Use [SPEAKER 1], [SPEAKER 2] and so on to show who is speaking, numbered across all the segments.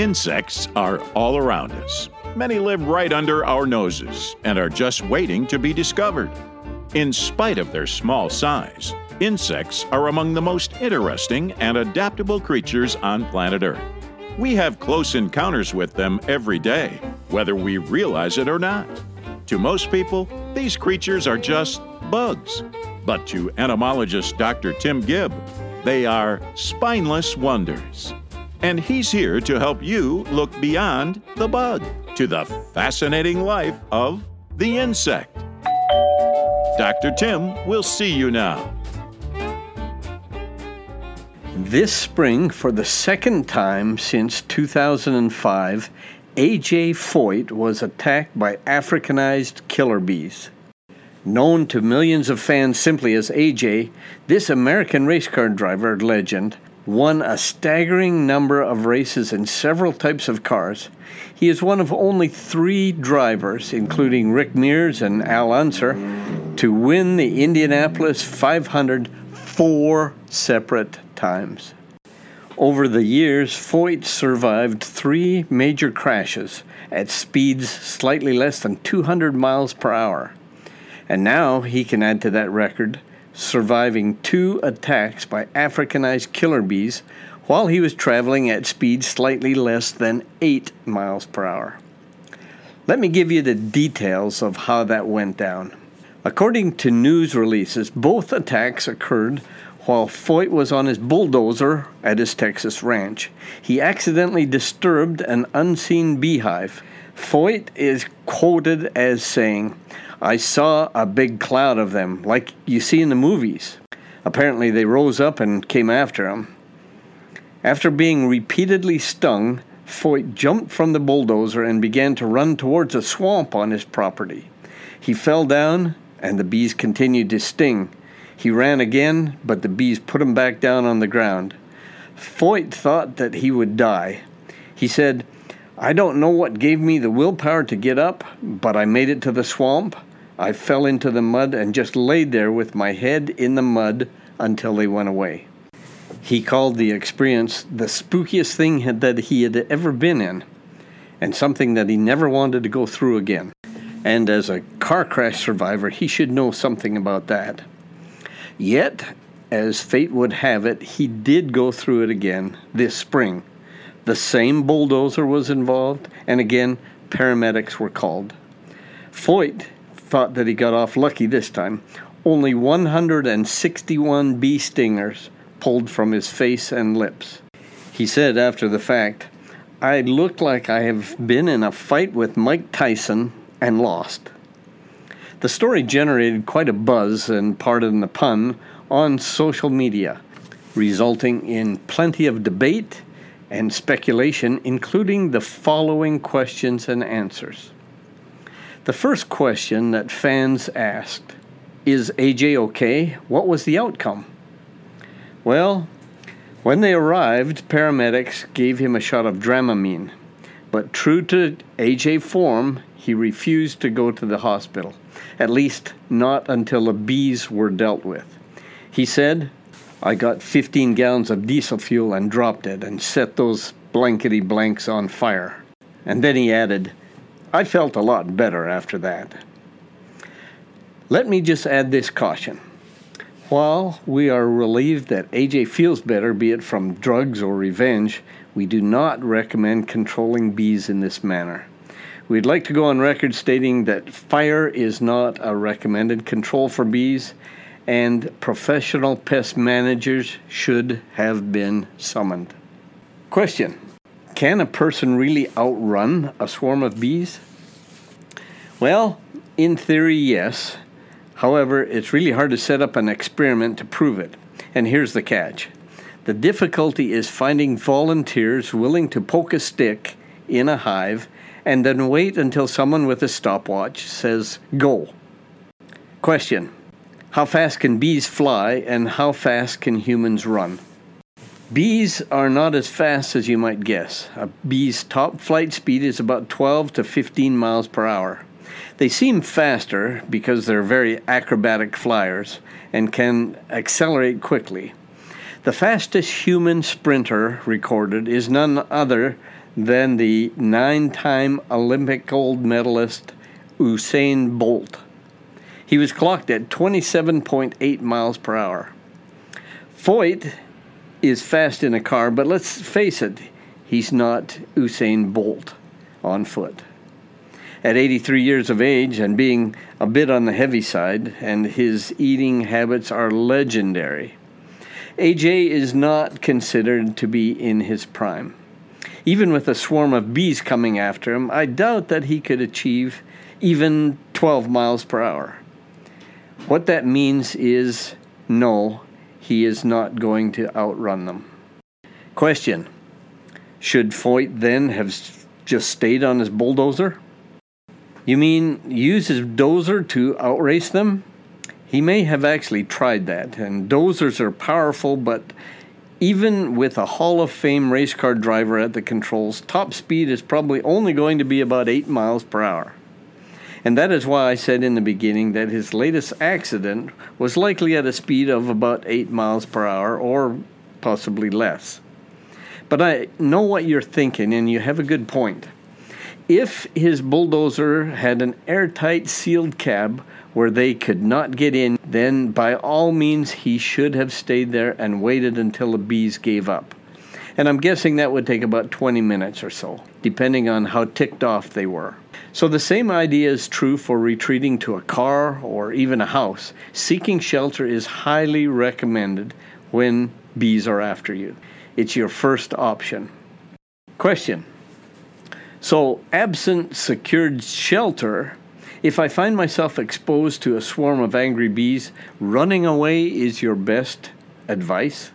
[SPEAKER 1] Insects are all around us. Many live right under our noses and are just waiting to be discovered. In spite of their small size, insects are among the most interesting and adaptable creatures on planet Earth. We have close encounters with them every day, whether we realize it or not. To most people, these creatures are just bugs. But to entomologist Dr. Tim Gibb, they are spineless wonders. And he's here to help you look beyond the bug to the fascinating life of the insect. Dr. Tim will see you now.
[SPEAKER 2] This spring, for the second time since 2005, AJ Foyt was attacked by Africanized killer bees. Known to millions of fans simply as AJ, this American race car driver legend won a staggering number of races in several types of cars. He is one of only three drivers, including Rick Mears and Al Unser, to win the Indianapolis 500 four separate times. Over the years, Foyt survived three major crashes at speeds slightly less than 200 miles per hour. And now he can add to that record surviving two attacks by Africanized killer bees while he was traveling at speeds slightly less than 8 miles per hour. Let me give you the details of how that went down. According to news releases, both attacks occurred while Foyt was on his bulldozer at his Texas ranch. He accidentally disturbed an unseen beehive. Foyt is quoted as saying, I saw a big cloud of them, like you see in the movies. Apparently, they rose up and came after him. After being repeatedly stung, Foyt jumped from the bulldozer and began to run towards a swamp on his property. He fell down, and the bees continued to sting. He ran again, but the bees put him back down on the ground. Foyt thought that he would die. He said, I don't know what gave me the willpower to get up, but I made it to the swamp. I fell into the mud and just laid there with my head in the mud until they went away. He called the experience the spookiest thing that he had ever been in, and something that he never wanted to go through again. And as a car crash survivor, he should know something about that. Yet, as fate would have it, he did go through it again this spring. The same bulldozer was involved, and again, paramedics were called. Foyt thought that he got off lucky this time. Only 161 bee stingers pulled from his face and lips. He said after the fact, I look like I have been in a fight with Mike Tyson and lost. The story generated quite a buzz, and pardon the pun, on social media, resulting in plenty of debate and speculation, including the following questions and answers. The first question that fans asked Is AJ okay? What was the outcome? Well, when they arrived, paramedics gave him a shot of Dramamine, but true to AJ form, he refused to go to the hospital, at least not until the bees were dealt with. He said, I got 15 gallons of diesel fuel and dropped it and set those blankety blanks on fire. And then he added, I felt a lot better after that. Let me just add this caution. While we are relieved that AJ feels better, be it from drugs or revenge, we do not recommend controlling bees in this manner. We'd like to go on record stating that fire is not a recommended control for bees, and professional pest managers should have been summoned. Question can a person really outrun a swarm of bees? Well, in theory, yes. However, it's really hard to set up an experiment to prove it. And here's the catch the difficulty is finding volunteers willing to poke a stick in a hive and then wait until someone with a stopwatch says go. Question How fast can bees fly and how fast can humans run? Bees are not as fast as you might guess. A bee's top flight speed is about 12 to 15 miles per hour. They seem faster because they're very acrobatic flyers and can accelerate quickly. The fastest human sprinter recorded is none other than the nine time Olympic gold medalist Usain Bolt. He was clocked at 27.8 miles per hour. Foyt is fast in a car, but let's face it, he's not Usain Bolt on foot. At 83 years of age and being a bit on the heavy side, and his eating habits are legendary, AJ is not considered to be in his prime. Even with a swarm of bees coming after him, I doubt that he could achieve even 12 miles per hour. What that means is no, he is not going to outrun them. Question Should Foyt then have just stayed on his bulldozer? You mean use his dozer to outrace them? He may have actually tried that, and dozers are powerful, but even with a Hall of Fame race car driver at the controls, top speed is probably only going to be about 8 miles per hour. And that is why I said in the beginning that his latest accident was likely at a speed of about 8 miles per hour or possibly less. But I know what you're thinking, and you have a good point. If his bulldozer had an airtight sealed cab where they could not get in, then by all means he should have stayed there and waited until the bees gave up. And I'm guessing that would take about 20 minutes or so, depending on how ticked off they were. So the same idea is true for retreating to a car or even a house. Seeking shelter is highly recommended when bees are after you. It's your first option. Question so, absent secured shelter, if I find myself exposed to a swarm of angry bees, running away is your best advice?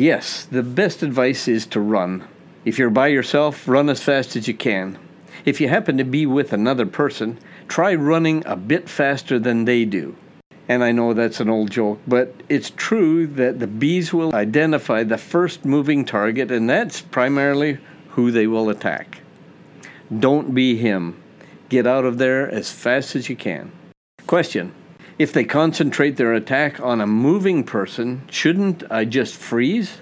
[SPEAKER 2] Yes, the best advice is to run. If you're by yourself, run as fast as you can. If you happen to be with another person, try running a bit faster than they do. And I know that's an old joke, but it's true that the bees will identify the first moving target, and that's primarily who they will attack. Don't be him. Get out of there as fast as you can. Question If they concentrate their attack on a moving person, shouldn't I just freeze?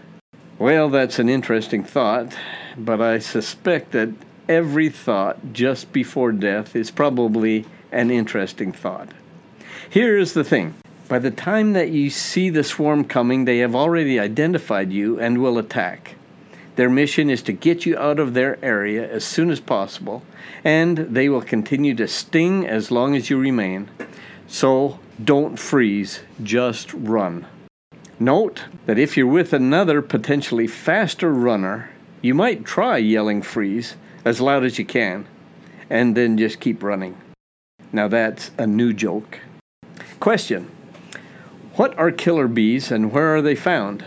[SPEAKER 2] Well, that's an interesting thought, but I suspect that every thought just before death is probably an interesting thought. Here is the thing by the time that you see the swarm coming, they have already identified you and will attack. Their mission is to get you out of their area as soon as possible, and they will continue to sting as long as you remain. So don't freeze, just run. Note that if you're with another potentially faster runner, you might try yelling freeze as loud as you can, and then just keep running. Now that's a new joke. Question What are killer bees and where are they found?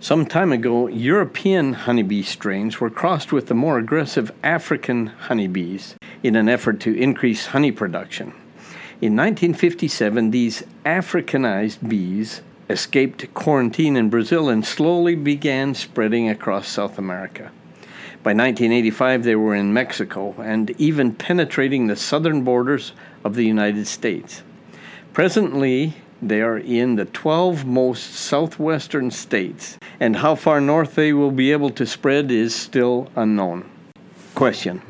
[SPEAKER 2] Some time ago, European honeybee strains were crossed with the more aggressive African honeybees in an effort to increase honey production. In 1957, these Africanized bees escaped quarantine in Brazil and slowly began spreading across South America. By 1985, they were in Mexico and even penetrating the southern borders of the United States. Presently, they are in the 12 most southwestern states, and how far north they will be able to spread is still unknown. Question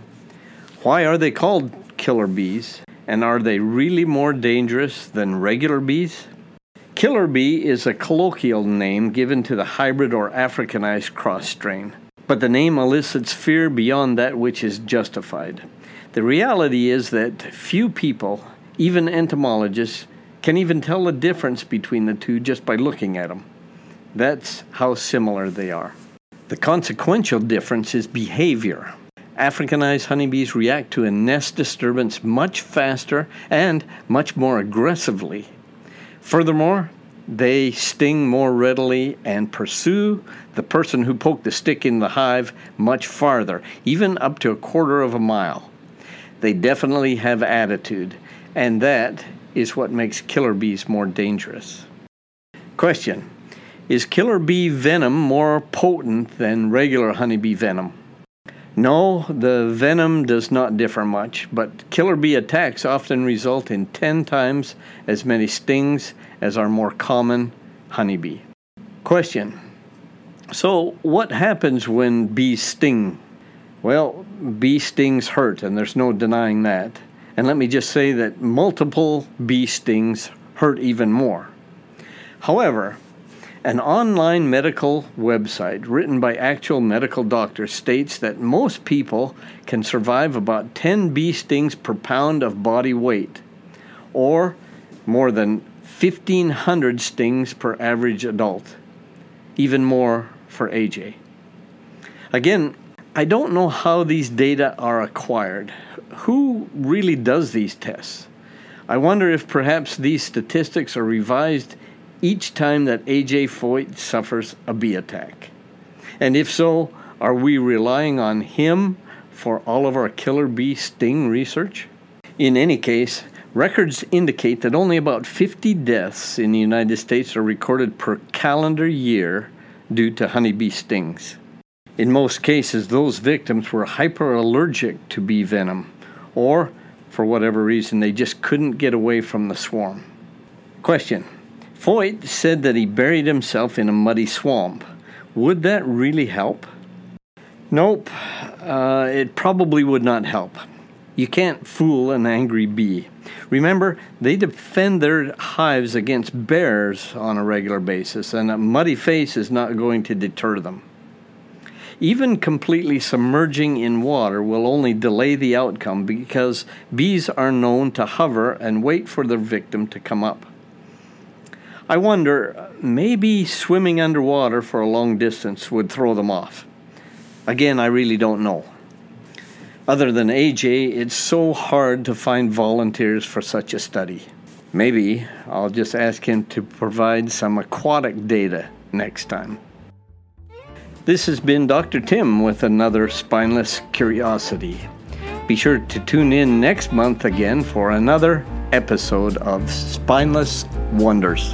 [SPEAKER 2] Why are they called killer bees, and are they really more dangerous than regular bees? Killer bee is a colloquial name given to the hybrid or Africanized cross strain, but the name elicits fear beyond that which is justified. The reality is that few people, even entomologists, can even tell the difference between the two just by looking at them. That's how similar they are. The consequential difference is behavior. Africanized honeybees react to a nest disturbance much faster and much more aggressively. Furthermore, they sting more readily and pursue the person who poked the stick in the hive much farther, even up to a quarter of a mile. They definitely have attitude, and that is what makes killer bees more dangerous. Question Is killer bee venom more potent than regular honeybee venom? No, the venom does not differ much, but killer bee attacks often result in 10 times as many stings as our more common honeybee. Question So, what happens when bees sting? Well, bee stings hurt, and there's no denying that. And let me just say that multiple bee stings hurt even more. However, an online medical website written by actual medical doctors states that most people can survive about 10 bee stings per pound of body weight, or more than 1,500 stings per average adult, even more for AJ. Again, I don't know how these data are acquired. Who really does these tests? I wonder if perhaps these statistics are revised each time that AJ Foyt suffers a bee attack. And if so, are we relying on him for all of our killer bee sting research? In any case, records indicate that only about 50 deaths in the United States are recorded per calendar year due to honeybee stings. In most cases, those victims were hyperallergic to bee venom, or for whatever reason, they just couldn't get away from the swarm. Question Foyt said that he buried himself in a muddy swamp. Would that really help? Nope, uh, it probably would not help. You can't fool an angry bee. Remember, they defend their hives against bears on a regular basis, and a muddy face is not going to deter them. Even completely submerging in water will only delay the outcome because bees are known to hover and wait for their victim to come up. I wonder, maybe swimming underwater for a long distance would throw them off. Again, I really don't know. Other than AJ, it's so hard to find volunteers for such a study. Maybe I'll just ask him to provide some aquatic data next time. This has been Dr. Tim with another Spineless Curiosity. Be sure to tune in next month again for another episode of Spineless Wonders.